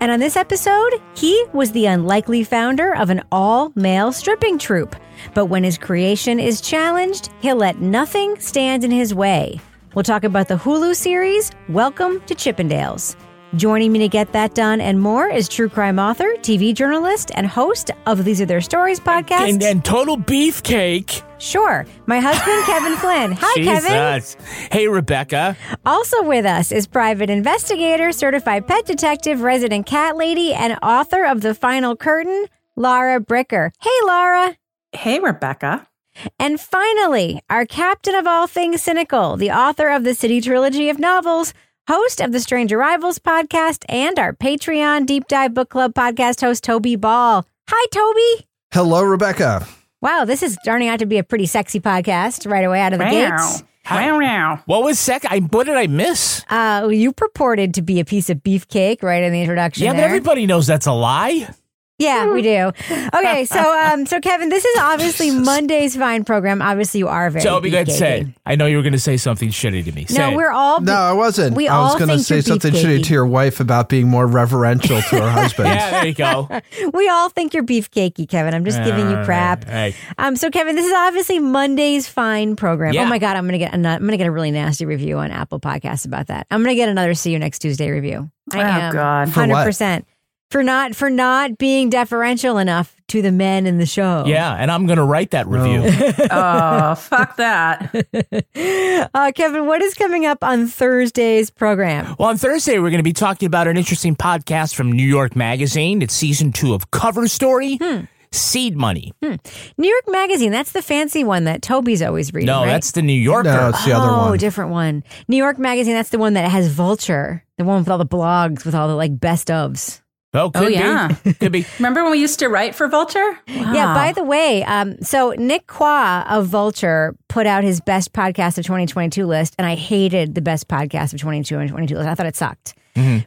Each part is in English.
And on this episode, he was the unlikely founder of an all male stripping troupe. But when his creation is challenged, he'll let nothing stand in his way. We'll talk about the Hulu series, Welcome to Chippendales. Joining me to get that done and more is true crime author, TV journalist, and host of These Are Their Stories podcast. And, and total beefcake. Sure. My husband, Kevin Flynn. Hi, Kevin. Jesus. Hey, Rebecca. Also with us is private investigator, certified pet detective, resident cat lady, and author of The Final Curtain, Laura Bricker. Hey, Laura. Hey, Rebecca. And finally, our captain of all things cynical, the author of the City Trilogy of novels, host of the Strange Arrivals podcast, and our Patreon Deep Dive Book Club podcast host, Toby Ball. Hi, Toby. Hello, Rebecca. Wow, this is turning out to be a pretty sexy podcast right away out of the gates. Wow, wow. What was sec? I, what did I miss? Uh, you purported to be a piece of beefcake right in the introduction. Yeah, but everybody knows that's a lie. Yeah, we do. Okay, so um, so Kevin, this is obviously Monday's Vine program. Obviously, you are very. Toby, go ahead, say I know you were going to say something shitty to me. Say No, it. we're all. No, I wasn't. We I was going to say something shitty to your wife about being more reverential to her husband. Yeah, there you go. We all think you're beefcakey, Kevin. I'm just giving you crap. right, hey. Um, so Kevin, this is obviously Monday's Fine program. Yeah. Oh my God, I'm gonna get a, I'm gonna get a really nasty review on Apple Podcasts about that. I'm gonna get another See You Next Tuesday review. I Oh, am God. Hundred percent for not for not being deferential enough to the men in the show. Yeah, and I'm going to write that review. Oh, fuck that. Uh, Kevin, what is coming up on Thursday's program? Well, on Thursday, we're going to be talking about an interesting podcast from New York Magazine. It's season two of Cover Story Hmm. Seed Money. New York Magazine. That's the fancy one that Toby's always reading. No, right? that's the New Yorker. No, it's the other oh, one. different one. New York Magazine. That's the one that has Vulture, the one with all the blogs with all the like best ofs. Oh, could Oh, be. yeah. Could be. Remember when we used to write for Vulture? Yeah. By the way, um, so Nick Quah of Vulture put out his best podcast of 2022 list, and I hated the best podcast of 2022 list. I thought it sucked.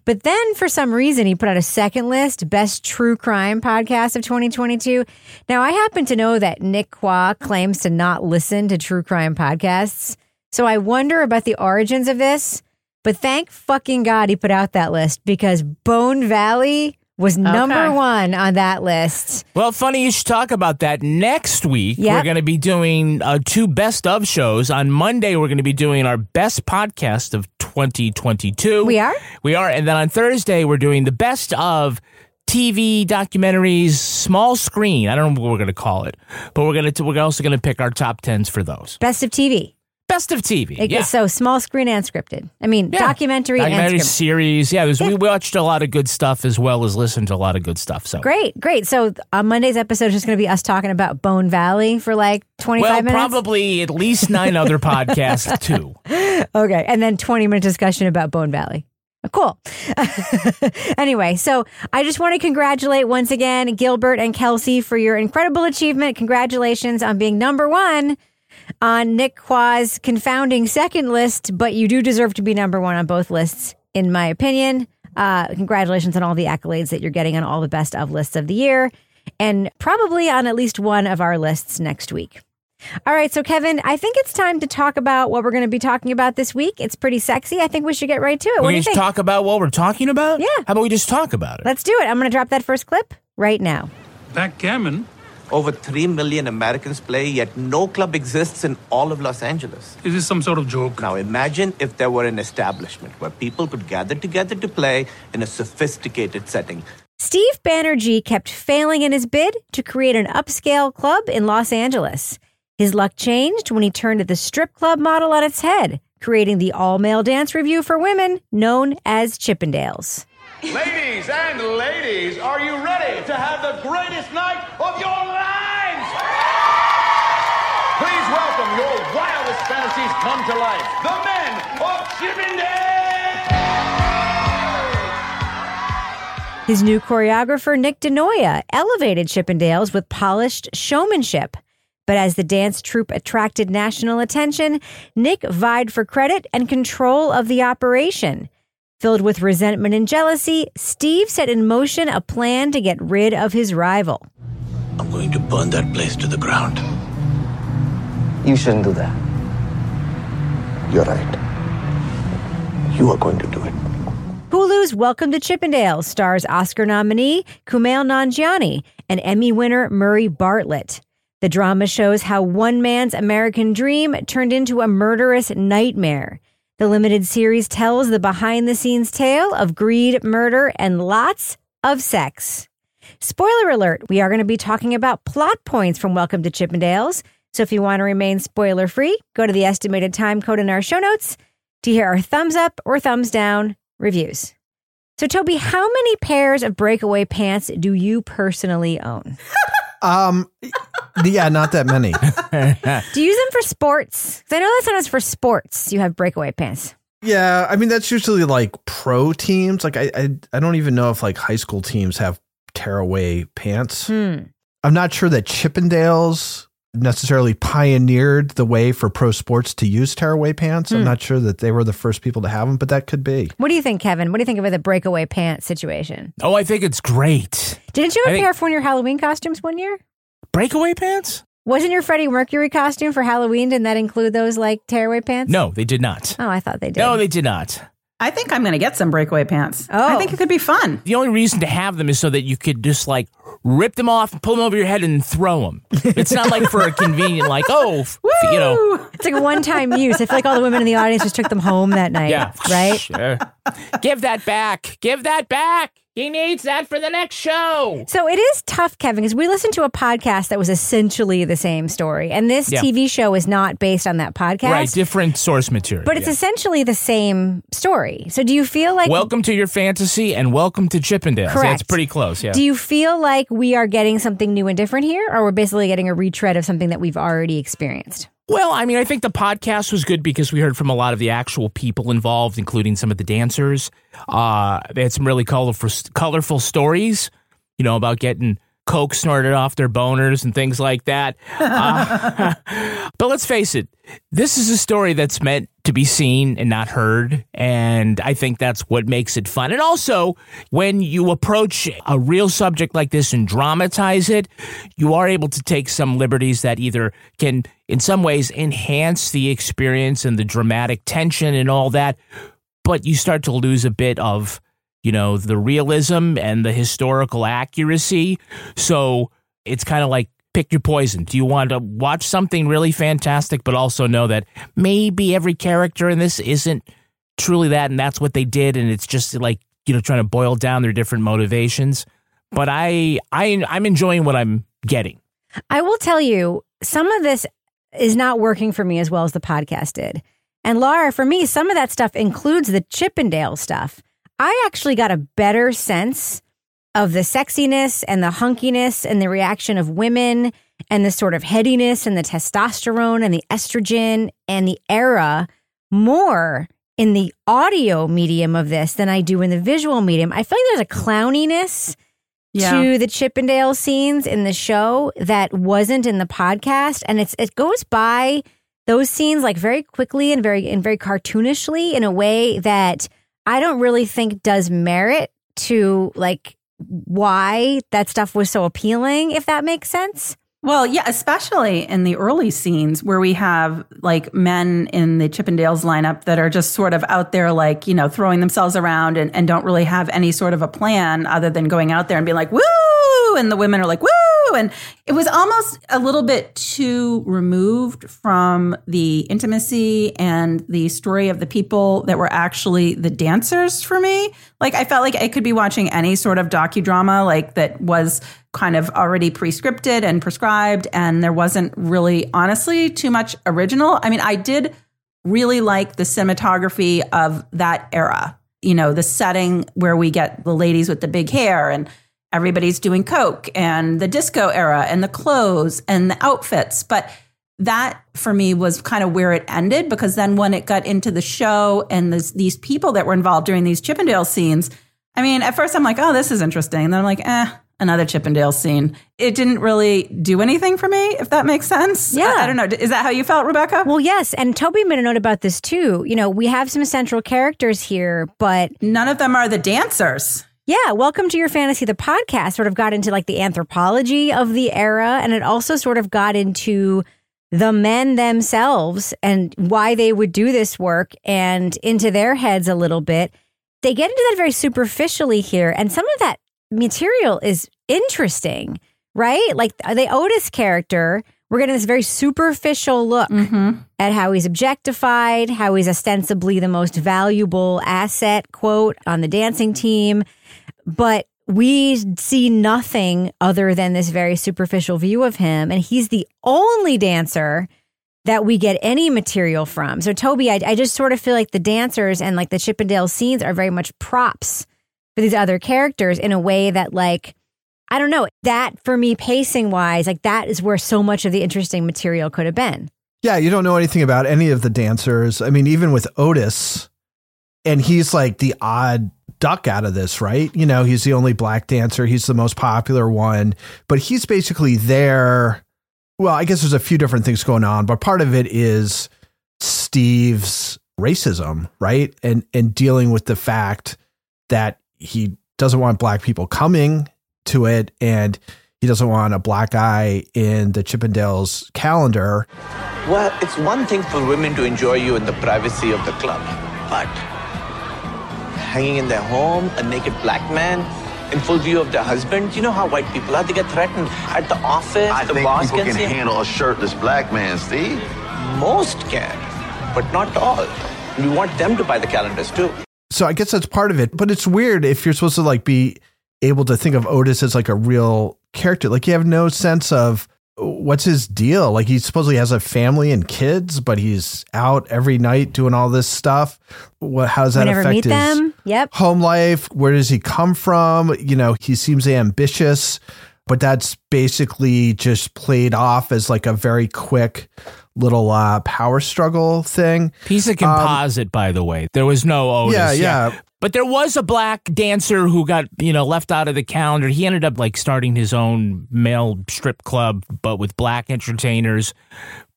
But then for some reason, he put out a second list, best true crime podcast of 2022. Now, I happen to know that Nick Quah claims to not listen to true crime podcasts. So I wonder about the origins of this. But thank fucking God he put out that list because Bone Valley was number Okay. one on that list. Well, funny you should talk about that. Next week, Yep. we're going to be doing uh, two best of shows. On Monday, we're going to be doing our best podcast of 2022. We are? We are. And then on Thursday, we're doing the best of TV documentaries, small screen. I don't know what we're going to call it, but we're going to we're also going to pick our top tens for those. Best of TV. Best of TV. It- yeah. So small screen and scripted. I mean, Yeah. documentary, Documentary series. Yeah, there's- we watched a lot of good stuff as well as listened to a lot of good stuff. So Great, great. So on Monday's episode is just going to be us talking about Bone Valley for like 25 well, minutes. probably at least nine other podcasts too. Okay. And then 20 minute discussion about Bone Valley. Uh, cool. anyway, so I just want to congratulate once again Gilbert and Kelsey for your incredible achievement. Congratulations on being number one on Nick Quah's confounding second list, but you do deserve to be number one on both lists, in my opinion. Uh, congratulations on all the accolades that you're getting on all the best of lists of the year, and probably on at least one of our lists next week. All right, so Kevin, I think it's time to talk about what we're going to be talking about this week. It's pretty sexy. I think we should get right to it. We what do you just talk about what we're talking about? Yeah. How about we just talk about it? Let's do it. I'm going to drop that first clip right now. Backgammon? Over 3 million Americans play, yet no club exists in all of Los Angeles. Is this some sort of joke? Now imagine if there were an establishment where people could gather together to play in a sophisticated setting. Steve Banerjee kept failing in his bid to create an upscale club in Los Angeles. His luck changed when he turned the strip club model on its head, creating the all male dance review for women known as Chippendales. Ladies and ladies, are you ready to have the greatest night fantasies come to life. The men of Chippendale! His new choreographer, Nick DeNoia, elevated Chippendales with polished showmanship. But as the dance troupe attracted national attention, Nick vied for credit and control of the operation. Filled with resentment and jealousy, Steve set in motion a plan to get rid of his rival. I'm going to burn that place to the ground. You shouldn't do that. You're right. You are going to do it. Hulu's Welcome to Chippendales stars Oscar nominee Kumail Nanjiani and Emmy winner Murray Bartlett. The drama shows how one man's American dream turned into a murderous nightmare. The limited series tells the behind the scenes tale of greed, murder, and lots of sex. Spoiler alert, we are going to be talking about plot points from Welcome to Chippendales. So if you want to remain spoiler free, go to the estimated time code in our show notes to hear our thumbs up or thumbs down reviews. So, Toby, how many pairs of breakaway pants do you personally own? Um, yeah, not that many. Do you use them for sports? I know that sometimes for sports you have breakaway pants. Yeah, I mean that's usually like pro teams. Like I, I, I don't even know if like high school teams have tearaway pants. Hmm. I'm not sure that Chippendales necessarily pioneered the way for pro sports to use tearaway pants. I'm Hmm. not sure that they were the first people to have them, but that could be. What do you think, Kevin? What do you think of the breakaway pants situation? Oh, I think it's great. Didn't you I have a pair for one of your Halloween costumes one year? Breakaway pants? Wasn't your Freddie Mercury costume for Halloween? Didn't that include those like tearaway pants? No, they did not. Oh, I thought they did. No, they did not. I think I'm going to get some breakaway pants. Oh. I think it could be fun. The only reason to have them is so that you could just like rip them off, and pull them over your head, and throw them. It's not like for a convenient, like, oh, f- you know, It's like a one time use. I feel like all the women in the audience just took them home that night. yeah. Right? Sure. Give that back. Give that back. He needs that for the next show. So it is tough, Kevin, because we listened to a podcast that was essentially the same story. And this Yeah. TV show is not based on that podcast. Right, different source material. But it's yeah. essentially the same story. So do you feel like welcome to your fantasy and welcome to Chippendales. Correct. it's pretty close. Yeah. do you feel like we are getting something new and different here, or we're basically getting a retread of something that we've already experienced? Well, I mean, I think the podcast was good because we heard from a lot of the actual people involved, including some of the dancers. Uh, they had some really colorful, colorful stories, you know, about getting coke snorted off their boners and things like that. Uh, but let's face it, this is a story that's meant to be seen and not heard. And I think that's what makes it fun. And also, when you approach a real subject like this and dramatize it, you are able to take some liberties that either can, in some ways, enhance the experience and the dramatic tension and all that, but you start to lose a bit of, you know, the realism and the historical accuracy. So it's kind of like pick your poison. Do you want to watch something really fantastic, but also know that maybe every character in this isn't truly that, and that's what they did, and it's just like you know trying to boil down their different motivations. But I, I, I'm enjoying what I'm getting. I will tell you, some of this is not working for me as well as the podcast did. And Laura, for me, some of that stuff includes the Chippendale stuff. I actually got a better sense of the sexiness and the hunkiness and the reaction of women and the sort of headiness and the testosterone and the estrogen and the era more in the audio medium of this than I do in the visual medium. I feel like there's a clowniness Yeah. to the Chippendale scenes in the show that wasn't in the podcast, and it's it goes by those scenes like very quickly and very and very cartoonishly in a way that I don't really think does merit to like why that stuff was so appealing, if that makes sense. Well, yeah, especially in the early scenes where we have like men in the Chippendales lineup that are just sort of out there, like, you know, throwing themselves around and, and don't really have any sort of a plan other than going out there and being like, woo! And the women are like, woo! And it was almost a little bit too removed from the intimacy and the story of the people that were actually the dancers for me. Like, I felt like I could be watching any sort of docudrama, like that was kind of already pre-scripted and prescribed and there wasn't really honestly too much original. I mean, I did really like the cinematography of that era. You know, the setting where we get the ladies with the big hair and everybody's doing coke and the disco era and the clothes and the outfits, but that for me was kind of where it ended because then when it got into the show and this, these people that were involved during these Chippendale scenes, I mean, at first I'm like, oh, this is interesting. And then I'm like, eh, another Chippendale scene. It didn't really do anything for me, if that makes sense. Yeah. I, I don't know. Is that how you felt, Rebecca? Well, yes. And Toby made a note about this too. You know, we have some central characters here, but none of them are the dancers. Yeah, welcome to your fantasy. The podcast sort of got into like the anthropology of the era, and it also sort of got into the men themselves and why they would do this work and into their heads a little bit. They get into that very superficially here, and some of that material is interesting, right? Like the Otis character, we're getting this very superficial look mm-hmm. at how he's objectified, how he's ostensibly the most valuable asset, quote, on the dancing team. But we see nothing other than this very superficial view of him. And he's the only dancer that we get any material from. So, Toby, I, I just sort of feel like the dancers and like the Chippendale scenes are very much props for these other characters in a way that, like, I don't know, that for me, pacing wise, like that is where so much of the interesting material could have been. Yeah, you don't know anything about any of the dancers. I mean, even with Otis, and he's like the odd duck out of this, right? You know, he's the only black dancer. He's the most popular one, but he's basically there. Well, I guess there's a few different things going on, but part of it is Steve's racism, right? And and dealing with the fact that he doesn't want black people coming to it and he doesn't want a black guy in the Chippendales calendar. Well, it's one thing for women to enjoy you in the privacy of the club, but hanging in their home, a naked black man, in full view of their husband, you know how white people are. They get threatened at the office. I the think boss people can can see. handle a shirtless black man, Steve. Most can, but not all. We want them to buy the calendars too. So I guess that's part of it, but it's weird if you're supposed to like be able to think of Otis as like a real character. Like you have no sense of what's his deal. Like he supposedly has a family and kids, but he's out every night doing all this stuff. What how does that we affect meet his them. Yep. home life? Where does he come from? You know, he seems ambitious, but that's basically just played off as like a very quick little uh, power struggle thing. He's a composite, by the way. There was no Otis. Um, Yeah, yeah. But there was a black dancer who got, you know, left out of the calendar. He ended up like starting his own male strip club, but with black entertainers.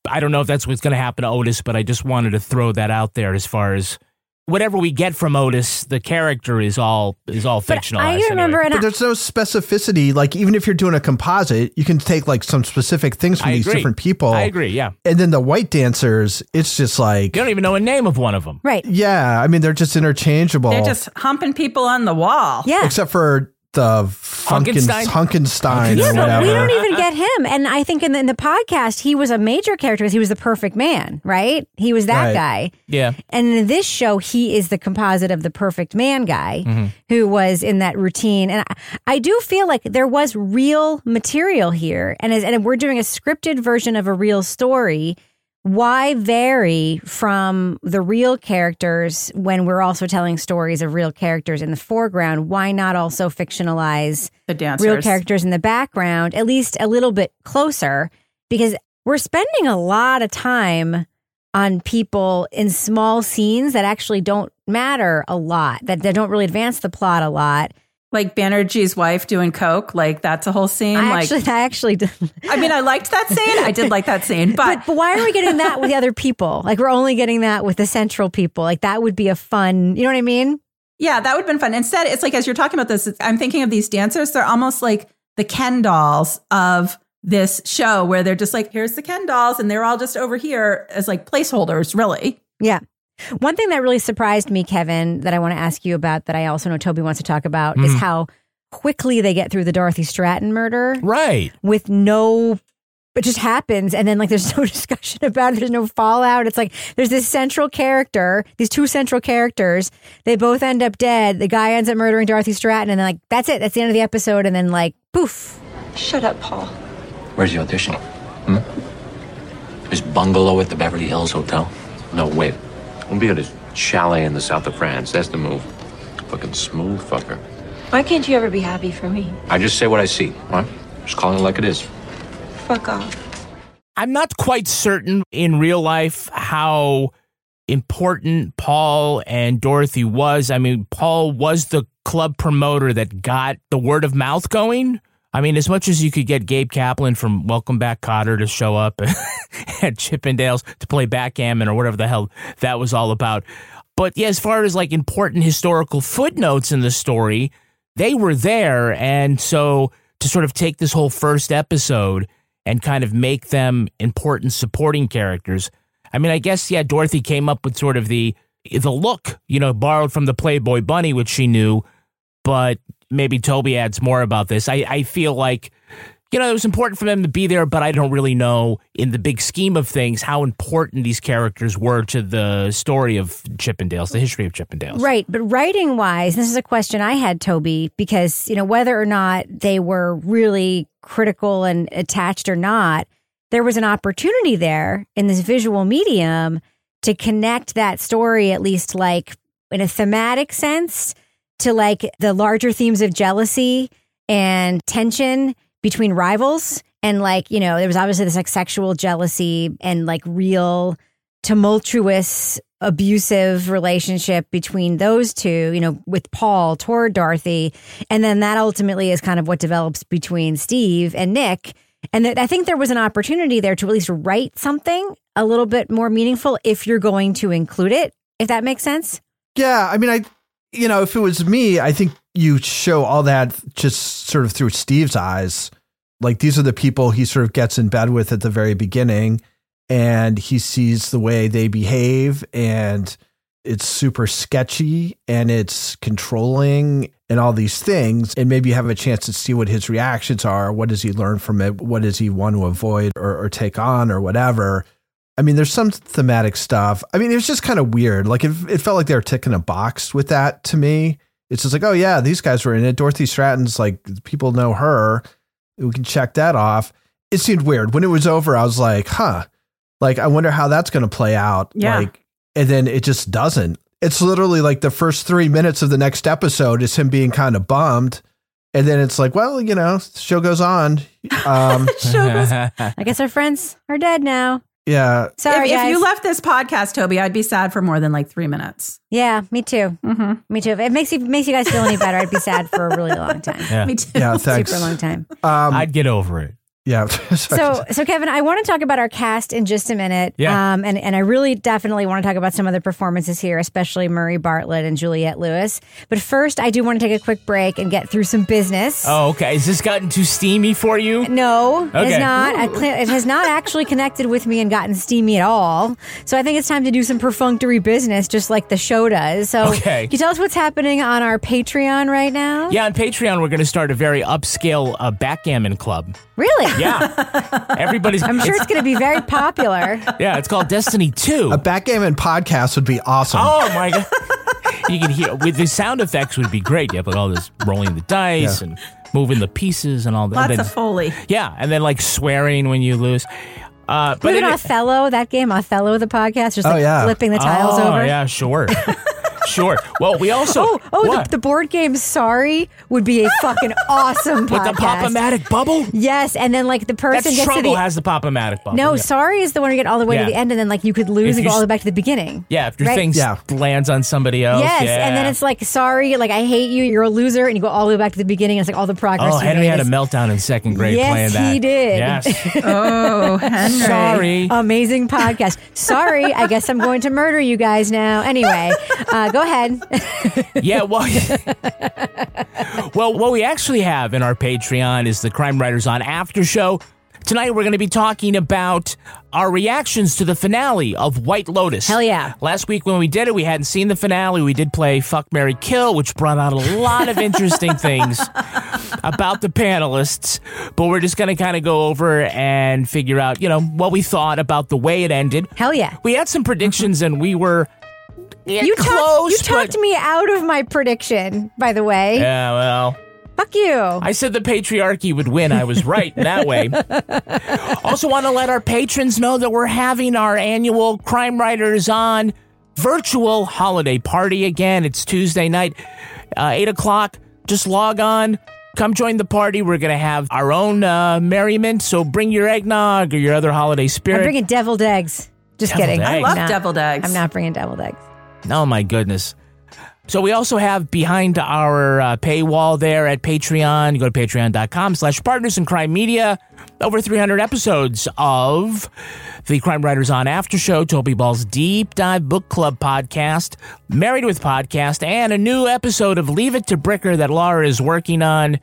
I don't know if that's what's going to happen to Otis, but I just wanted to throw that out there as far as whatever we get from Otis, the character is all is all fictional. I remember, and but there's no specificity. Like even if you're doing a composite, you can take like some specific things from I these agree. different people. I agree, yeah. And then the white dancers, it's just like you don't even know a name of one of them. Right. Yeah, I mean they're just interchangeable. They're just humping people on the wall. Yeah. except for the uh, Funken, Hunkenstein? Hunkenstein Yeah, or but whatever. we don't even uh, uh, get him. And I think in the, in the podcast, he was a major character he was the perfect man, right? He was that Right. guy. Yeah. And in this show, he is the composite of the perfect man guy Mm-hmm. who was in that routine. And I, I do feel like there was real material here. And, as, and we're doing a scripted version of a real story. Why vary from the real characters when we're also telling stories of real characters in the foreground? Why not also fictionalize The dancers. real characters in the background, at least a little bit closer? Because we're spending a lot of time on people in small scenes that actually don't matter a lot, that, that don't really advance the plot a lot. Like Banerjee's wife doing coke, like that's a whole scene. I like, actually, I actually did. I mean, I liked that scene. I did like that scene, but, But, but why are we getting that with the other people? Like we're only getting that with the central people. Like that would be a fun, you know what I mean? Yeah, that would have been fun. Instead, it's like as you're talking about this, I'm thinking of these dancers. They're almost like the Ken dolls of this show, where they're just like, here's the Ken dolls, and they're all just over here as like placeholders, really. Yeah. One thing that really surprised me, Kevin, that I want to ask you about, that I also know Toby wants to talk about, is Mhm. how quickly they get through the Dorothy Stratton murder Right. with no. It just happens, and then like there's no discussion about it. There's no fallout. It's like there's this central character, these two central characters. They both end up dead. The guy ends up murdering Dorothy Stratton, and then like that's it. That's the end of the episode, and then like poof. Shut up, Paul. Where's your audition? Hmm? His bungalow at the Beverly Hills Hotel? No, wait. We'll be at his chalet in the south of France. That's the move. Fucking smooth fucker. Why can't you ever be happy for me? I just say what I see, right? Just calling it like it is. Fuck off. I'm not quite certain in real life how important Paul and Dorothy was. I mean, Paul was the club promoter that got the word of mouth going. I mean, as much as you could get Gabe Kaplan from Welcome Back Kotter to show up at Chippendales to play backgammon or whatever the hell that was all about. But yeah, as far as like important historical footnotes in the story, they were there. And so to sort of take this whole first episode and kind of make them important supporting characters. I mean, I guess yeah, Dorothy came up with sort of the the look, you know, borrowed from the Playboy Bunny, which she knew, but maybe Toby adds more about this. I, I feel like, you know, it was important for them to be there, but I don't really know in the big scheme of things how important these characters were to the story of Chippendales, the history of Chippendales. Right. But writing wise, this is a question I had, Toby, because, you know, whether or not they were really critical and attached or not, there was an opportunity there in this visual medium to connect that story, at least like in a thematic sense, to like the larger themes of jealousy and tension between rivals. And like, you know, there was obviously this like sexual jealousy and like real tumultuous abusive relationship between those two, you know, with Paul toward Dorothy. And then that ultimately is kind of what develops between Steve and Nick. And th- I think there was an opportunity there to at least write something a little bit more meaningful if you're going to include it, if that makes sense. Yeah, I mean, I, you know, if it was me, I think you show all that just sort of through Steve's eyes. Like these are the people he sort of gets in bed with at the very beginning, and he sees the way they behave, and it's super sketchy and it's controlling and all these things. And maybe you have a chance to see what his reactions are. What does he learn from it? What does he want to avoid or, or take on or whatever? I mean, there's some thematic stuff. I mean, it was just kind of weird. Like it, it felt like they were ticking a box with that to me. It's just like, oh yeah, these guys were in it. Dorothy Stratton's like people know her. We can check that off. It seemed weird when it was over. I was like, huh, like I wonder how that's going to play out. Yeah. Like, and then it just doesn't. It's literally like the first three minutes of the next episode is him being kind of bummed. And then it's like, well, you know, the show goes on. Um, Show goes- I guess our friends are dead now. Yeah. Sorry, if, if you left this podcast, Toby, I'd be sad for more than like three minutes. Yeah, me too. Mm-hmm. Me too. If it makes you makes you guys feel any better, I'd be sad for a really long time. Yeah. Me too. Yeah. Thanks. Super long time. Um, I'd get over it. Yeah. So, so Kevin, I want to talk about our cast in just a minute. Yeah. Um, and and I really definitely want to talk about some of the performances here, especially Murray Bartlett and Juliette Lewis. But first, I do want to take a quick break and get through some business. Oh, okay. Has this gotten too steamy for you? No, it Okay. has not. I it has not actually connected with me and gotten steamy at all. So I think it's time to do some perfunctory business, just like the show does. So, Okay. can you tell us what's happening on our Patreon right now? Yeah, on Patreon, we're going to start a very upscale uh, backgammon club. Really? Yeah. Everybody's. I'm sure it's going to be very popular. Yeah, it's called Destiny 2. a backgammon podcast would be awesome. Oh my god! You can hear with the sound effects would be great. You have like all this rolling the dice Yeah. and moving the pieces and all that. Lots And of Foley. yeah, and then like swearing when you lose. Uh, but Even it- Othello, that game, Othello, the podcast, just Oh, like yeah. flipping the tiles oh, over. yeah, sure, sure. Well, we also Oh, oh, what? the, the board game Sorry would be a fucking awesome with the podcast. pop-o-matic bubble. Yes, and then like the person That's gets to the has the pop-o-matic bubble. no. yeah. Sorry is the one where you get all the way Yeah. to the end, and then like you could lose If and go all the way back to the beginning. Yeah, if your Right? thing Yeah. lands on somebody else. Yes, yeah. and then it's like sorry, like I hate you, you're a loser, and you go all the way back to the beginning. And it's like all the progress. Oh, you Henry made had a meltdown in second grade Yes, playing that. he did. Yes. Oh, Henry. Sorry. Amazing podcast. Sorry, I guess I'm going to murder you guys now. Anyway, uh, go ahead. yeah, well, well, what we actually have in our Patreon is the Crime Writers on After Show. Tonight, we're going to be talking about our reactions to the finale of White Lotus. Hell yeah. Last week, when we did it, we hadn't seen the finale. We did play Fuck Mary Kill, which brought out a lot of interesting things about the panelists. But we're just going to kind of go over and figure out, you know, what we thought about the way it ended. Hell yeah. We had some predictions, and we were. Yeah, you close, talked, you but- talked me out of my prediction, by the way. Yeah, well. Fuck you. I said the patriarchy would win. I was right in that way. also, want to let our patrons know that we're having our annual Crime Writers on virtual holiday party again. It's Tuesday night, uh, 8 o'clock. Just log on. Come join the party. We're going to have our own uh, merriment. So bring your eggnog or your other holiday spirit. I'm bringing deviled eggs. Just Deviled kidding. eggs. I love not- deviled eggs. I'm not bringing deviled eggs. Oh my goodness. So we also have behind our uh, paywall there at Patreon. You go to patreon.com slash partners in crime media. Over 300 episodes of the Crime Writers on After Show, Toby Ball's Deep Dive Book Club podcast, Married with Podcast, and a new episode of Leave It to Bricker that Laura is working on.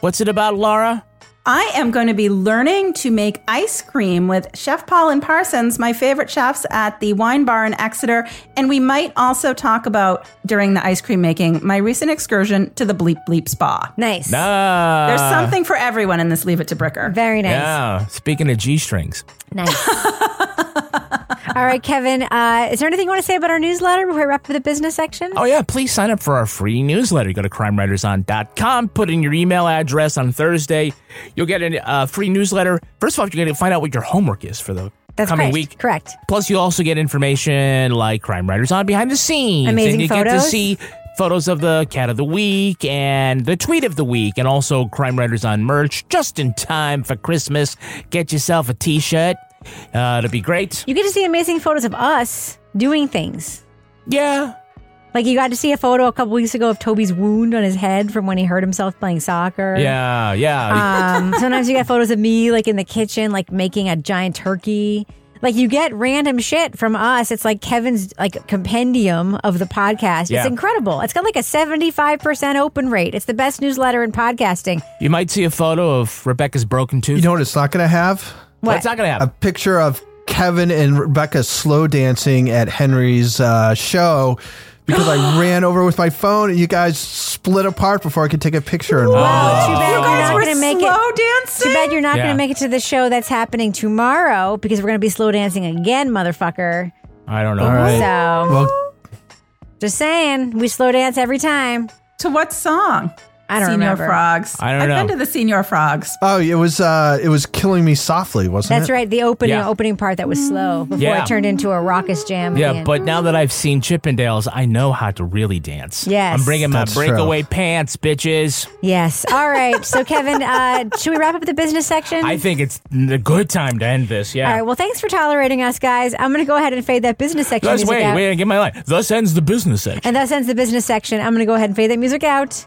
What's it about, Laura? I am going to be learning to make ice cream with Chef Paul and Parsons, my favorite chefs at the wine bar in Exeter. And we might also talk about, during the ice cream making, my recent excursion to the Bleep Bleep Spa. Nice. Ah. There's something for everyone in this Leave It to Bricker. Very nice. Yeah, speaking of G strings. Nice. All right, Kevin. Uh, is there anything you want to say about our newsletter before we wrap up the business section? Oh, yeah. Please sign up for our free newsletter. Go to crimewriterson.com, put in your email address on Thursday. You'll get a uh, free newsletter. First of all, you're going to find out what your homework is for the That's coming correct. week. Correct. Plus, you'll also get information like Crime Writers on behind the scenes. Amazing and you get to see photos of the cat of the week and the tweet of the week, and also Crime Writers on merch just in time for Christmas. Get yourself a t shirt. Uh, it'll be great. You get to see amazing photos of us doing things. Yeah. Like you got to see a photo a couple weeks ago of Toby's wound on his head from when he hurt himself playing soccer. Yeah, yeah. Um, sometimes you get photos of me like in the kitchen, like making a giant turkey. Like you get random shit from us. It's like Kevin's like compendium of the podcast. Yeah. It's incredible. It's got like a 75% open rate. It's the best newsletter in podcasting. you might see a photo of Rebecca's broken tooth. You know what it's not going to have? What? What's not going to happen. A picture of Kevin and Rebecca slow dancing at Henry's uh, show because I ran over with my phone and you guys split apart before I could take a picture. And Wow, too bad You you're guys not were going to make slow it. dancing? Too bad you're not Yeah. going to make it to the show that's happening tomorrow because we're going to be slow dancing again, motherfucker. I don't know. All right. So, Well, just saying, we slow dance every time. To what song? I don't Senior remember. Frogs. I don't I've know. been to the Senior Frogs. oh, it was uh, it was killing me softly, wasn't it? That's right. The opening Yeah. opening part that was slow before Yeah. it turned into a raucous jam. at the Yeah, end. but now that I've seen Chippendales, I know how to really dance. Yes. I'm bringing my That's breakaway pants, bitches. yes. All right. So Kevin, uh, should we wrap up the business section? I think it's a good time to end this. Yeah. All right. Well, thanks for tolerating us, guys. I'm going to go ahead and fade that business section Guys, music wait, out. wait, get my line. Thus ends the business section. And that ends the business section. I'm going to go ahead and fade that music out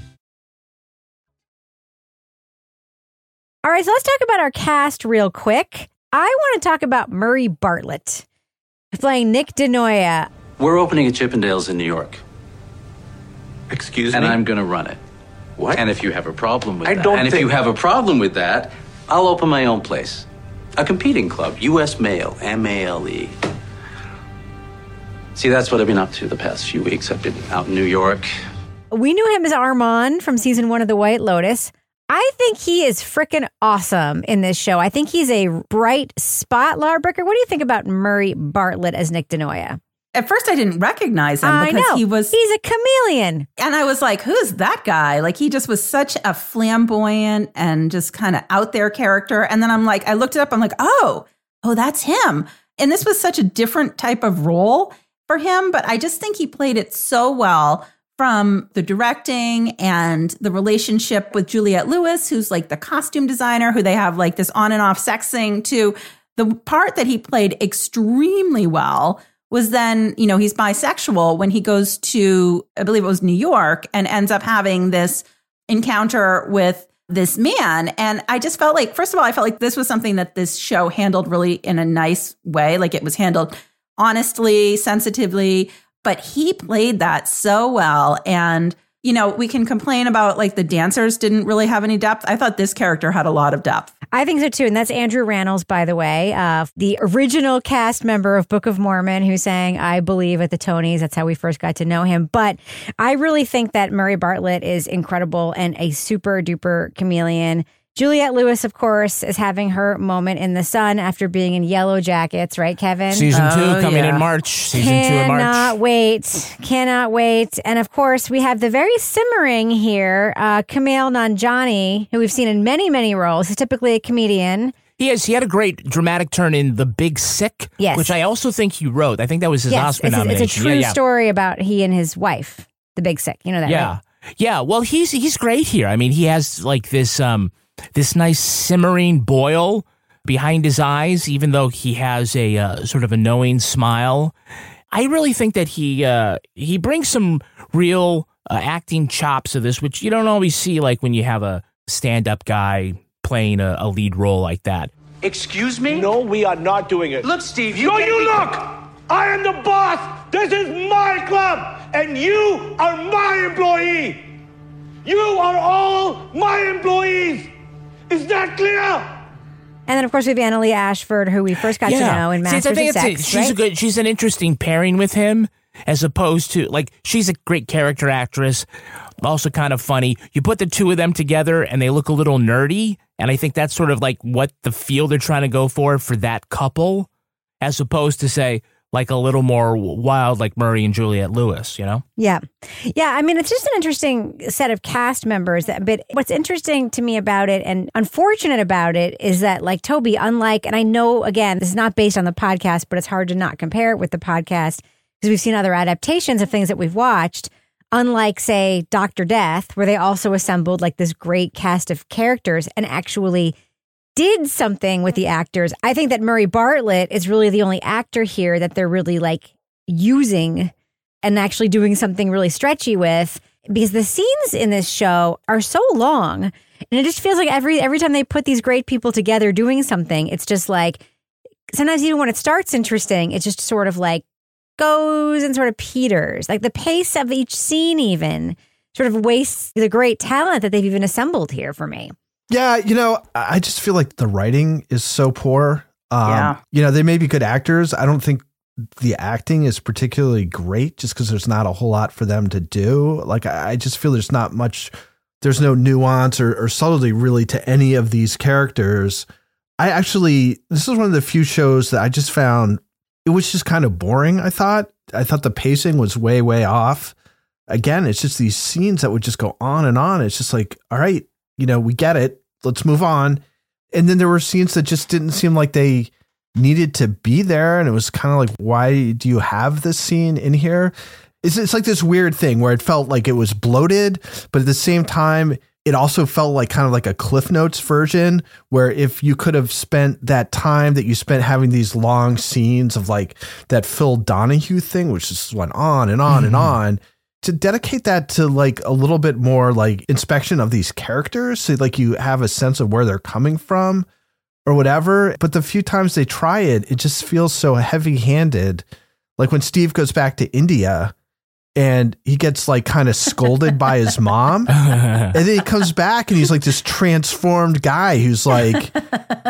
All right, so let's talk about our cast real quick. I want to talk about Murray Bartlett playing Nick DeNoia. We're opening a Chippendales in New York. Excuse and me? And I'm going to run it. What? And if you have a problem with I that, don't and if you have a problem with that, I'll open my own place. A competing club, U.S. Mail, M-A-L-E. See, that's what I've been up to the past few weeks. I've been out in New York. We knew him as Armand from season one of The White Lotus. I think he is freaking awesome in this show. I think he's a bright spot, Laura Bricker. What do you think about Murray Bartlett as Nick DeNoia? At first, I didn't recognize him I because know. he was. He's a chameleon. And I was like, who's that guy? Like, he just was such a flamboyant and just kind of out there character. And then I'm like, I looked it up. I'm like, oh, oh, that's him. And this was such a different type of role for him. But I just think he played it so well from the directing and the relationship with Juliette Lewis, who's like the costume designer, who they have like this on and off sex thing, to the part that he played extremely well was then, you know, he's bisexual when he goes to, I believe it was New York, and ends up having this encounter with this man. And I just felt like, first of all, I felt like this was something that this show handled really in a nice way. Like it was handled honestly, sensitively, but he played that so well. And, you know, we can complain about like the dancers didn't really have any depth. I thought this character had a lot of depth. I think so too. And that's Andrew Rannells, by the way, uh, the original cast member of Book of Mormon who sang I Believe at the Tonys. That's how we first got to know him. But I really think that Murray Bartlett is incredible and a super duper chameleon. Juliette Lewis, of course, is having her moment in the sun after being in Yellow Jackets, right, Kevin? Season two Oh, coming yeah. in March. Season two in March. Cannot wait. Cannot wait. And of course, we have the very simmering here, uh, Kumail Nanjiani, who we've seen in many, many roles. He's typically a comedian. He has. He had a great dramatic turn in The Big Sick, Yes. which I also think he wrote. I think that was his yes, Oscar it's a, it's a true yeah, yeah. story about he and his wife, the big sick. You know that, Yeah. right? Yeah. Well, he's he's great here. I mean, he has like this um this nice simmering boil behind his eyes, even though he has a uh, sort of a knowing smile. I really think that he uh, he brings some real uh, acting chops to this, which you don't always see, like when you have a stand up guy playing a, a lead role like that. Excuse me? No, we are not doing it. Look, Steve, you No, can't you be- look! I am the boss! This is my club! And you are my employee! You are all my employees! Is that clear? And then, of course, we have Annaleigh Ashford, who we first got to know in See, Masters I think of it's a- Sex. she's right? a good. She's an interesting pairing with him, as opposed to like she's a great character actress, also kind of funny. You put the two of them together, and they look a little nerdy, and I think that's sort of like what the feel they're trying to go for for that couple, as opposed to say like a little more wild, like Murray and Juliette Lewis. You know? Yeah. Yeah. I mean, it's just an interesting set of cast members. But what's interesting to me about it and unfortunate about it is that, like Toby, unlike, and I know, again, this is not based on the podcast, but it's hard to not compare it with the podcast because we've seen other adaptations of things that we've watched. Unlike, say, Dr. Death, where they also assembled like this great cast of characters and actually did something with the actors. I think that Murray Bartlett is really the only actor here that they're really like using and actually doing something really stretchy with because the scenes in this show are so long and it just feels like every every time they put these great people together doing something it's just like sometimes even when it starts interesting it just sort of like goes and sort of peters like the pace of each scene even sort of wastes the great talent that they've even assembled here for me Yeah, you know, I just feel like the writing is so poor. Um, Yeah. You know, they may be good actors. I don't think the acting is particularly great just because there's not a whole lot for them to do. Like, I I just feel there's not much, there's no nuance or, or subtlety really to any of these characters. I actually, this is one of the few shows that I just found it was just kind of boring. I thought, I thought the pacing was way, way off. Again, it's just these scenes that would just go on and on. It's just like, all right, you know, we get it. Let's move on. And then there were scenes that just didn't seem like they needed to be there. And it was kind of like, why do you have this scene in here? It's, it's like this weird thing where it felt like it was bloated, but at the same time, it also felt like kind of like a Cliff Notes version where if you could have spent that time that you spent having these long scenes of like that Phil Donahue thing, which just went on and on and mm-hmm. on, to dedicate that to like a little bit more like inspection of these characters so like you have a sense of where they're coming from or whatever. But the few times they try it, it just feels so heavy handed. Like when Steve goes back to India and he gets like kind of scolded by his mom. And then he comes back and he's like this transformed guy who's like,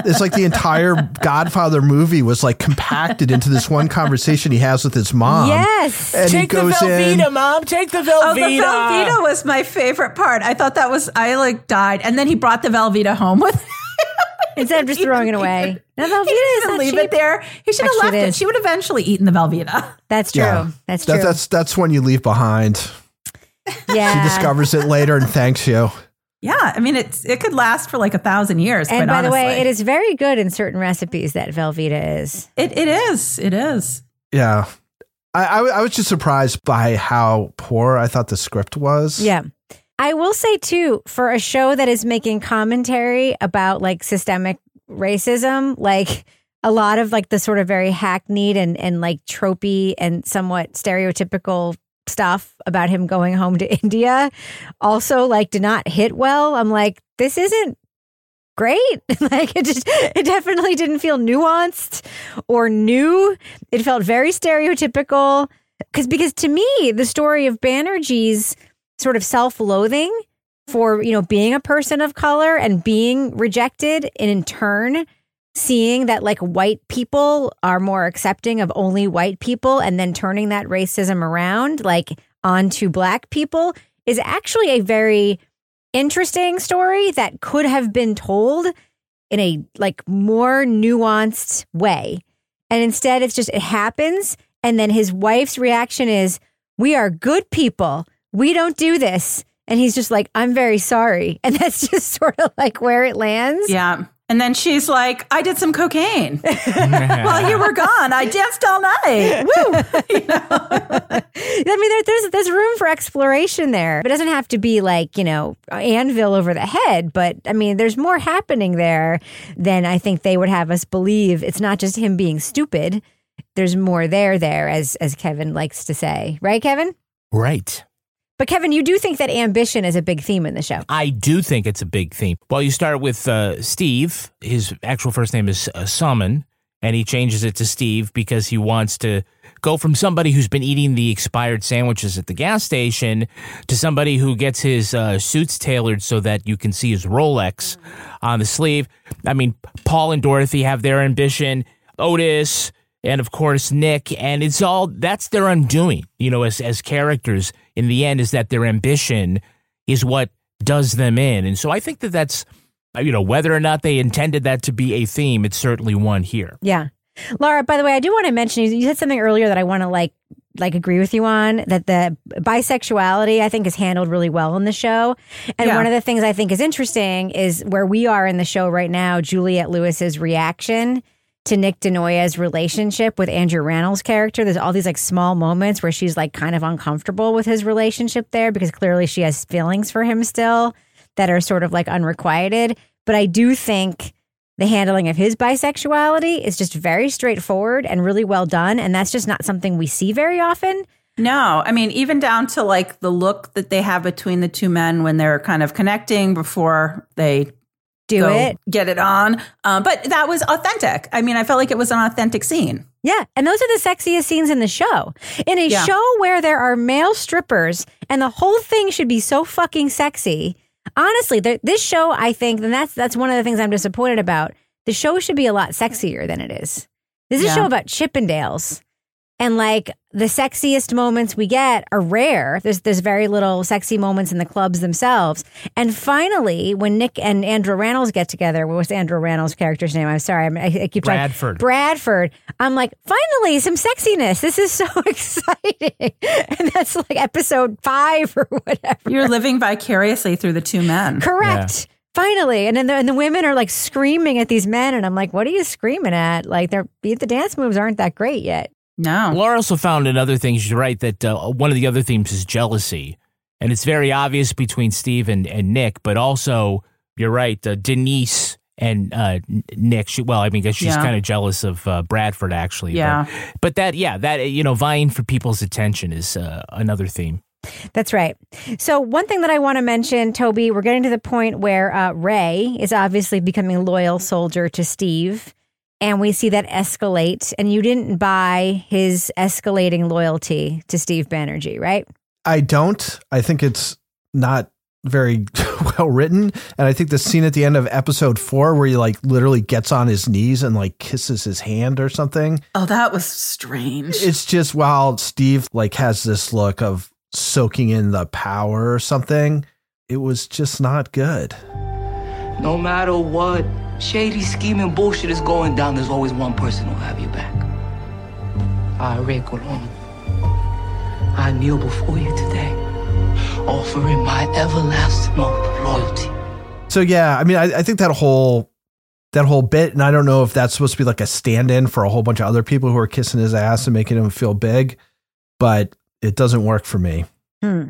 it's like the entire Godfather movie was like compacted into this one conversation he has with his mom. Yes. And he Take the goes in. Mom. Take the Oh, the Velveeta. Velveeta was my favorite part. I thought that was I like died, and then he brought the Velveeta home with. him. Instead of just throwing it away. Now, Velveeta He is didn't not leave cheap. it there. He should have Actually, left it it. is. She would have eventually eaten the Velveeta. That's true. Yeah. That's That- true. that's that's when you leave behind. yeah. She discovers it later and thanks you. Yeah, I mean it's it could last for like a thousand years. and quite by the way, honestly. it is very good in certain recipes that Velveeta is. It it is. It is. Yeah. I, I, I was just surprised by how poor I thought the script was. Yeah. I will say too, for a show that is making commentary about like systemic racism, like a lot of like the sort of very hackneyed and, and like tropey and somewhat stereotypical stuff about him going home to India also like did not hit well. I'm like, this isn't great. like it just it definitely didn't feel nuanced or new. It felt very stereotypical. Cause because to me, the story of Banerjee's sort of self-loathing for, you know, being a person of color and being rejected and in turn seeing that like white people are more accepting of only white people and then turning that racism around like onto black people is actually a very interesting story that could have been told in a like more nuanced way. And instead it's just it happens and then his wife's reaction is we are good people. We don't do this. And he's just like I'm very sorry. And that's just sort of like where it lands. Yeah. And then she's like, I did some cocaine while you were gone. I danced all night. Woo. I mean, there, there's there's room for exploration there. It doesn't have to be like you know anvil over the head, but I mean, there's more happening there than I think they would have us believe. It's not just him being stupid. There's more there there, as as Kevin likes to say, right, Kevin? Right. But Kevin, you do think that ambition is a big theme in the show. I do think it's a big theme. Well, you start with uh, Steve. His actual first name is uh, Summon, and he changes it to Steve because he wants to go from somebody who's been eating the expired sandwiches at the gas station to somebody who gets his uh, suits tailored so that you can see his Rolex on the sleeve. I mean, Paul and Dorothy have their ambition. Otis and of course Nick, and it's all that's their undoing. You know, as as characters in the end, is that their ambition is what does them in, and so I think that that's uh, you know whether or not they intended that to be a theme, it's certainly one here. Yeah. Laura, by the way, I do want to mention you said something earlier that I want to like like agree with you on that the bisexuality I think is handled really well in the show. And Yeah. one of the things I think is interesting is where we are in the show right now, Juliette Lewis's reaction to Nick De Noia's relationship with Andrew Rannells' character. There's all these like small moments where she's like kind of uncomfortable with his relationship there because clearly she has feelings for him still that are sort of like unrequited. But I do think the handling of his bisexuality is just very straightforward and really well done. And that's just not something we see very often. No, I mean, even down to like the look that they have between the two men when they're kind of connecting before they Do it. get it on. Um, but that was authentic. I mean, I felt like it was an authentic scene. Yeah. And those are the sexiest scenes in the show. In a Yeah. show where there are male strippers and the whole thing should be so fucking sexy. Honestly, th- this show, I think, and that's that's one of the things I'm disappointed about. The show should be a lot sexier than it is. This is Yeah. a show about Chippendales. And like the sexiest moments we get are rare. There's there's very little sexy moments in the clubs themselves. And finally, when Nick and Andrew Rannells get together, what was Andrew Rannells' character's name? I'm sorry, I'm, I, I keep trying- Bradford. Bradford. I'm like, finally, some sexiness. This is so exciting. And that's like episode five or whatever. You're living vicariously through the two men. Correct. Finally, and then the, and the women are like screaming at these men, and I'm like, "What are you screaming at? Like, they're the dance moves aren't that great yet." No. Laura also found in other things, she's right, that uh, one of the other themes is jealousy. And it's very obvious between Steve and, and Nick, but also, you're right, uh, Denise and uh, Nick, she, well, I mean, she's Yeah. kind of jealous of uh, Bradford, actually. Yeah. But, but that, yeah, that, you know, vying for people's attention is uh, another theme. That's right. So, one thing that I want to mention, Toby, we're getting to the point where uh, Ray is obviously becoming a loyal soldier to Steve, and we see that escalate. And you didn't buy his escalating loyalty to Steve Banerjee, right? I don't. I think it's not very well written. And I think the scene at the end of episode four where he like literally gets on his knees and like kisses his hand or something. Oh, that was strange. It's just while Steve like has this look of soaking in the power or something, it was just not good. No matter what shady scheming bullshit is going down, there's always one person who'll have you back. I, Ray Colon. I kneel before you today, offering my everlasting oath of loyalty. So yeah, I mean, I, I think that whole that whole bit, and I don't know if that's supposed to be like a stand-in for a whole bunch of other people who are kissing his ass and making him feel big, but it doesn't work for me. Hmm.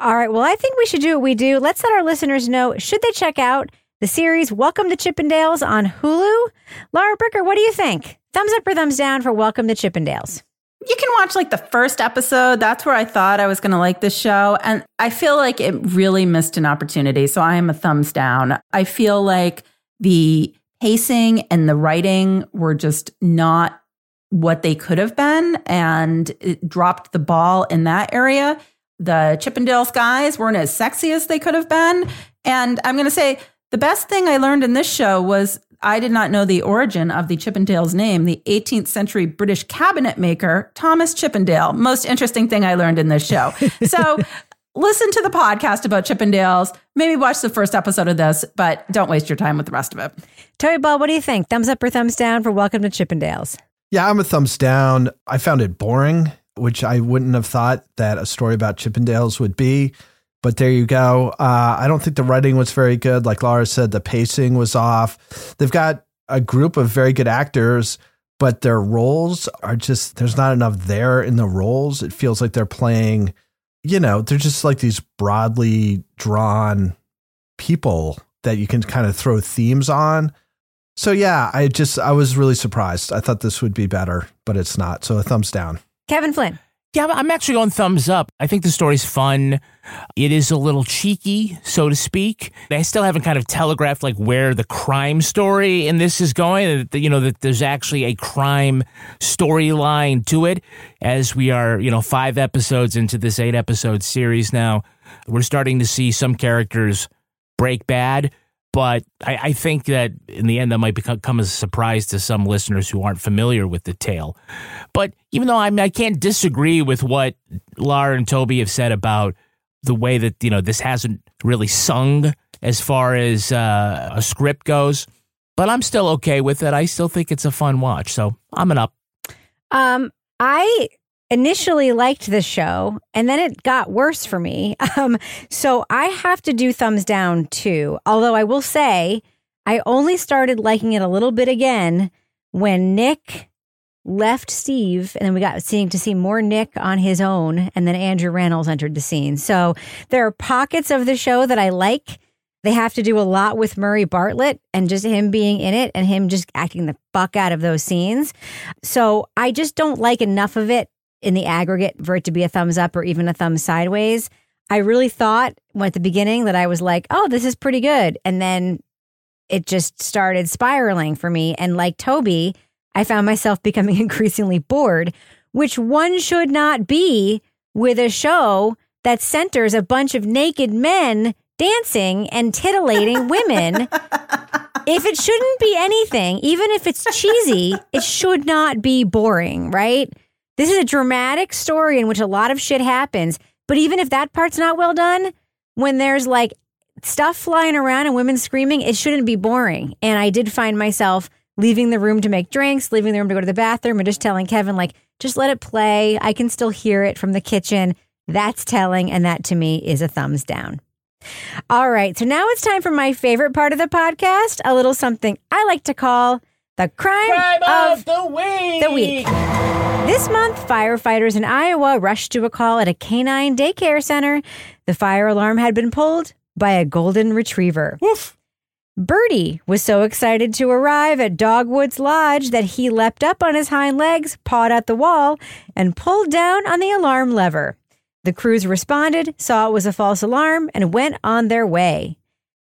All right. Well, I think we should do what we do. Let's let our listeners know should they check out the series Welcome to Chippendales on Hulu? Lara Bricker, what do you think? Thumbs up or thumbs down for Welcome to Chippendales? You can watch like the first episode. That's where I thought I was going to like this show. And I feel like it really missed an opportunity. So I am a thumbs down. I feel like the pacing and the writing were just not what they could have been. And it dropped the ball in that area. The Chippendales guys weren't as sexy as they could have been. And I'm going to say the best thing I learned in this show was I did not know the origin of the Chippendales name, the 18th century British cabinet maker, Thomas Chippendale. Most interesting thing I learned in this show. So listen to the podcast about Chippendales. Maybe watch the first episode of this, but don't waste your time with the rest of it. Toby Ball, what do you think? Thumbs up or thumbs down for Welcome to Chippendales? Yeah, I'm a thumbs down. I found it boring, which I wouldn't have thought that a story about Chippendales would be. But there you go. Uh, I don't think the writing was very good. Like Laura said, the pacing was off. They've got a group of very good actors, but their roles are just, there's not enough there in the roles. It feels like they're playing, you know, they're just like these broadly drawn people that you can kind of throw themes on. So yeah, I just, I was really surprised. I thought this would be better, but it's not. So a thumbs down. Kevin Flynn. Yeah, I'm actually going thumbs up. I think the story's fun. It is a little cheeky, so to speak. They still haven't kind of telegraphed like where the crime story in this is going. You know that there's actually a crime storyline to it. As we are, you know, five episodes into this eight episode series now, we're starting to see some characters break bad. But I, I think that in the end, that might become come as a surprise to some listeners who aren't familiar with the tale. But even though I mean, I can't disagree with what Lara and Toby have said about the way that you know this hasn't really sung as far as uh, a script goes, but I'm still okay with it. I still think it's a fun watch, so I'm an up. Um, I initially liked the show and then it got worse for me. Um, so I have to do thumbs down too. Although I will say I only started liking it a little bit again when Nick left Steve, and then we got seeing to see more Nick on his own, and then Andrew Rannells entered the scene. So there are pockets of the show that I like. They have to do a lot with Murray Bartlett and just him being in it and him just acting the fuck out of those scenes. So I just don't like enough of it in the aggregate for it to be a thumbs up or even a thumb sideways. I really thought at the beginning that I was like, oh, this is pretty good. And then it just started spiraling for me. And like Toby, I found myself becoming increasingly bored, which one should not be with a show that centers a bunch of naked men dancing and titillating women. if it shouldn't be anything, even if it's cheesy, it should not be boring, right? This is a dramatic story in which a lot of shit happens. But even if that part's not well done, when there's like stuff flying around and women screaming, it shouldn't be boring. And I did find myself leaving the room to make drinks, leaving the room to go to the bathroom, and just telling Kevin, like, just let it play. I can still hear it from the kitchen. That's telling. And that to me is a thumbs down. All right. So now it's time for my favorite part of the podcast a little something I like to call the crime, Crime of of the week. the week. This month, firefighters in Iowa rushed to a call at a canine daycare center. The fire alarm had been pulled by a golden retriever. Woof. Birdie was so excited to arrive at Dogwoods Lodge that he leapt up on his hind legs, pawed at the wall, and pulled down on the alarm lever. The crews responded, saw it was a false alarm, and went on their way.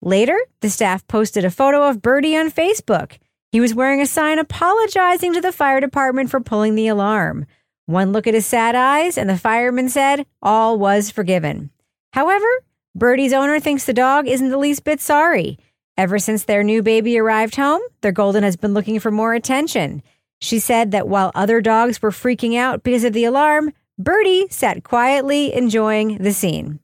Later, the staff posted a photo of Birdie on Facebook. He was wearing a sign apologizing to the fire department for pulling the alarm. One look at his sad eyes, and the fireman said all was forgiven. However, Birdie's owner thinks the dog isn't the least bit sorry. Ever since their new baby arrived home, their golden has been looking for more attention. She said that while other dogs were freaking out because of the alarm, Birdie sat quietly enjoying the scene.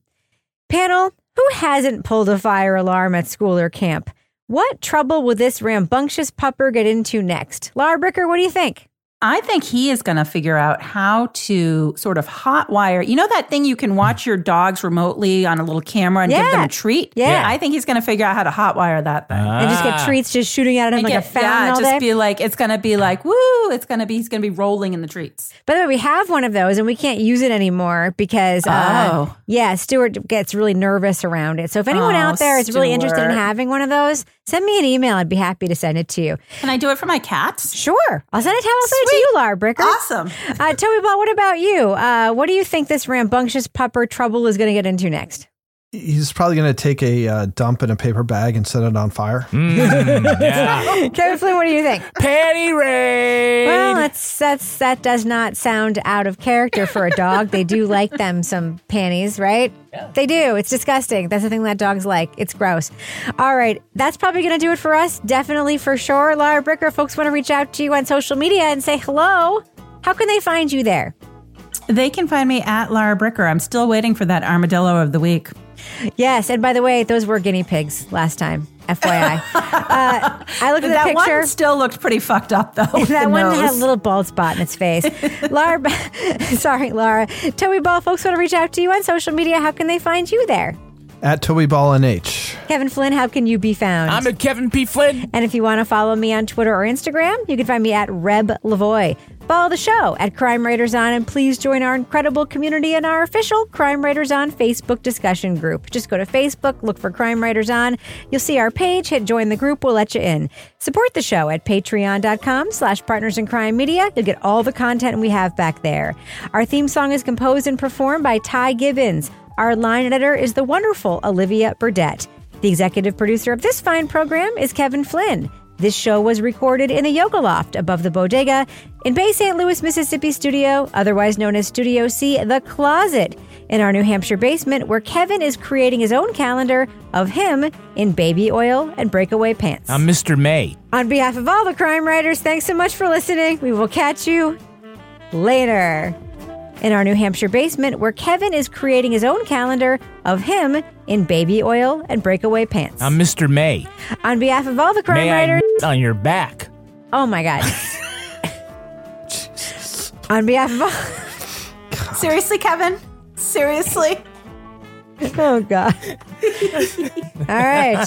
Panel, who hasn't pulled a fire alarm at school or camp? What trouble will this rambunctious pupper get into next? Lara Bricker, what do you think? I think he is going to figure out how to sort of hotwire. You know that thing you can watch your dogs remotely on a little camera and give them a treat? Yeah. I think he's going to figure out how to hotwire that thing. And just get treats just shooting out at him And like a get- fountain yeah, all just day? be like, it's going to be like, woo, it's going to be, he's going to be rolling in the treats. By the way, we have one of those and we can't use it anymore because, uh, Oh. yeah, Stuart gets really nervous around it. So if anyone Oh, out there is really interested in having one of those, send me an email. I'd be happy to send it to you. Can I do it for my cats? Sure. I'll send it, to- I'll send it to you, Lara Bricker. Awesome. Uh, Toby Ball, what about you? Uh, what do you think this rambunctious pupper trouble is going to get into next? He's probably going to take a uh, dump in a paper bag and set it on fire. yeah. Kevin Flynn, what do you think? Panty raid. Well, that's that's that does not sound out of character for a dog. they do like them some panties, right? Yeah. They do. It's disgusting. That's the thing that dogs like. It's gross. All right, that's probably going to do it for us. Definitely for sure. Lara Bricker, folks want to reach out to you on social media and say hello. How can they find you there? They can find me at Lara Bricker. I'm still waiting for that armadillo of the week. Yes, and by the way, those were guinea pigs last time. FYI, uh, I looked at the that picture. one still looked pretty fucked up, though. that one had a little bald spot in its face. Laura, sorry, Laura. Toby Ball, folks want to reach out to you on social media. How can they find you there? At Toby Ball and H. Kevin Flynn, how can you be found? I'm at Kevin P. Flynn. and if you want to follow me on Twitter or Instagram, you can find me at Reb Lavoie. Follow the show at Crime Writers On, and please join our incredible community in our official Crime Writers On Facebook discussion group. Just go to Facebook, look for Crime Writers On. You'll see our page, hit join the group, we'll let you in. Support the show at patreon.com slash partners in crime media. You'll get all the content we have back there. Our theme song is composed and performed by Ty Gibbons. Our line editor is the wonderful Olivia Burdett. The executive producer of this fine program is Kevin Flynn. This show was recorded in the Yoga Loft above the bodega in Bay St. Louis, Mississippi studio, otherwise known as Studio C, The Closet, in our New Hampshire basement, where Kevin is creating his own calendar of him in baby oil and breakaway pants. I'm Mr. May. On behalf of all the crime writers, thanks so much for listening. We will catch you later. In our New Hampshire basement, where Kevin is creating his own calendar of him in baby oil and breakaway pants. I'm Mr. May. On behalf of all the crime May writers, I on your back? oh my God. On behalf of all. Seriously, Kevin? Seriously? Oh, God. all right.